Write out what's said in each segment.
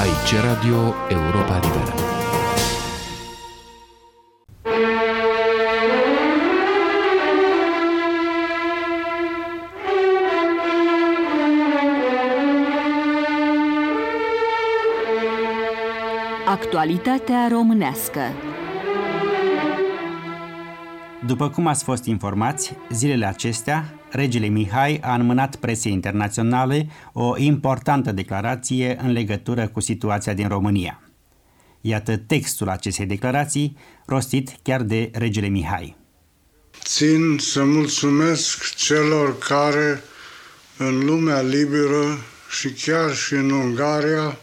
Aici Radio Europa Liberă. Actualitatea românească După cum ați fost informați, zilele acestea, regele Mihai a înmânat presei internaționale o importantă declarație în legătură cu situația din România. Iată textul acestei declarații, rostit chiar de regele Mihai. Țin să mulțumesc celor care în lumea liberă și chiar și în Ungaria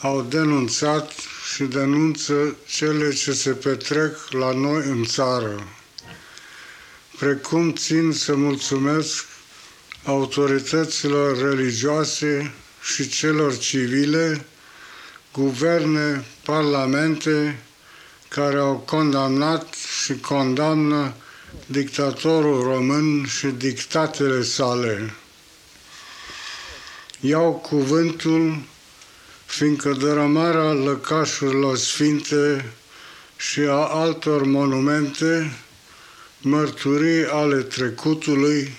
au denunțat și denunță cele ce se petrec la noi în țară precum țin să mulțumesc autorităților religioase și celor civile, guverne, parlamente care au condamnat și condamnă dictatorul român și dictatele sale. Iau cuvântul fiindcă dărâmarea lăcașurilor sfinte și a altor monumente mărturii ale trecutului,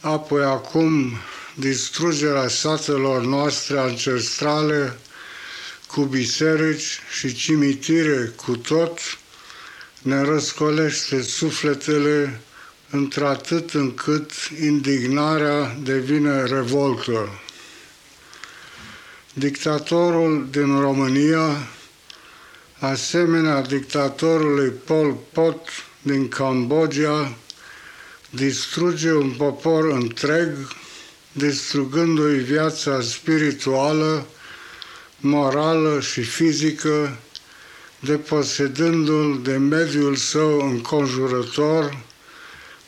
apoi acum distrugerea satelor noastre ancestrale cu biserici și cimitire cu tot, ne răscolește sufletele într-atât încât indignarea devine revoltă. Dictatorul din România, asemenea dictatorului Pol Pot, din Cambodgia distruge un popor întreg, distrugându-i viața spirituală, morală și fizică, deposedându-l de mediul său înconjurător,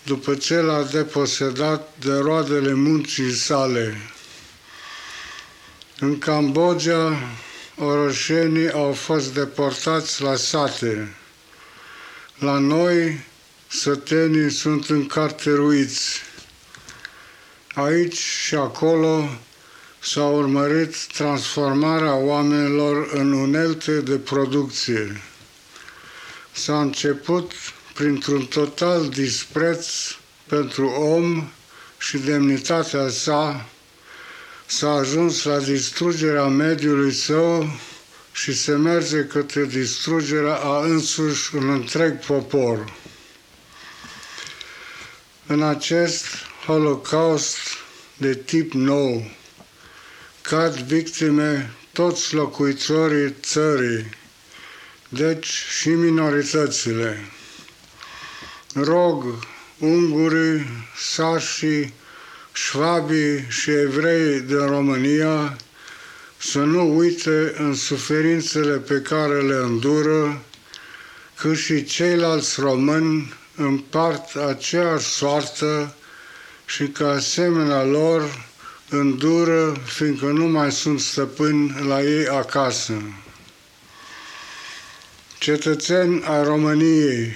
după ce l-a deposedat de roadele muncii sale. În Cambodgia, orășenii au fost deportați la sate, la noi, sătenii sunt încarteruiți. Aici și acolo s-a urmărit transformarea oamenilor în unelte de producție. S-a început printr-un total dispreț pentru om și demnitatea sa, s-a ajuns la distrugerea mediului său și se merge către distrugerea a însuși un întreg popor. În acest holocaust de tip nou cad victime toți locuitorii țării, deci și minoritățile. Rog ungurii, sașii, șvabii și evrei din România să nu uite în suferințele pe care le îndură, că și ceilalți români împart aceeași soartă și că asemenea lor îndură, fiindcă nu mai sunt stăpâni la ei acasă. Cetățeni a României,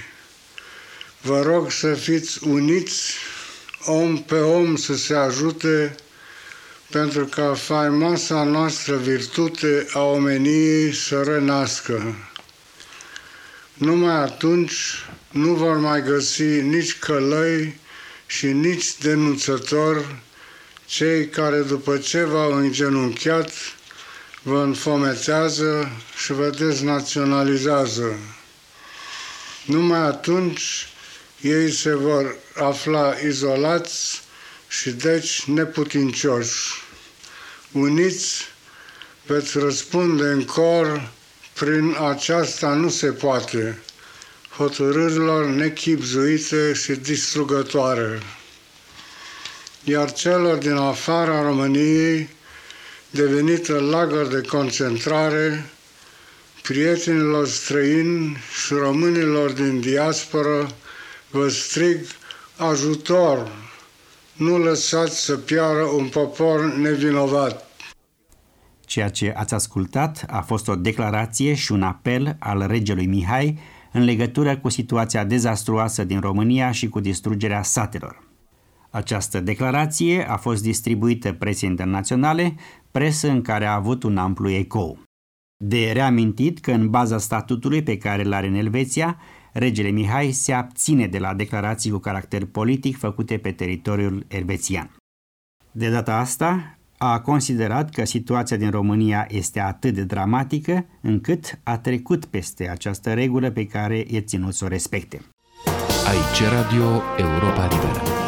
vă rog să fiți uniți, om pe om să se ajute pentru ca faimoasa noastră virtute a omeniei să renască. Numai atunci nu vor mai găsi nici călăi și nici denunțători cei care după ce v-au îngenunchiat vă înfometează și vă deznaționalizează. Numai atunci ei se vor afla izolați și deci neputincioși uniți veți răspunde în cor, prin aceasta nu se poate, hotărârilor nechipzuite și distrugătoare. Iar celor din afara României, devenită lagăr de concentrare, prietenilor străini și românilor din diasporă, vă strig ajutor nu lăsați să piară un popor nevinovat. Ceea ce ați ascultat a fost o declarație și un apel al regelui Mihai în legătură cu situația dezastruoasă din România și cu distrugerea satelor. Această declarație a fost distribuită presei internaționale presă în care a avut un amplu ecou. De reamintit că în baza statutului pe care îl are în Elveția, regele Mihai se abține de la declarații cu caracter politic făcute pe teritoriul elvețian. De data asta, a considerat că situația din România este atât de dramatică încât a trecut peste această regulă pe care e ținut să o respecte. Aici Radio Europa Liberă.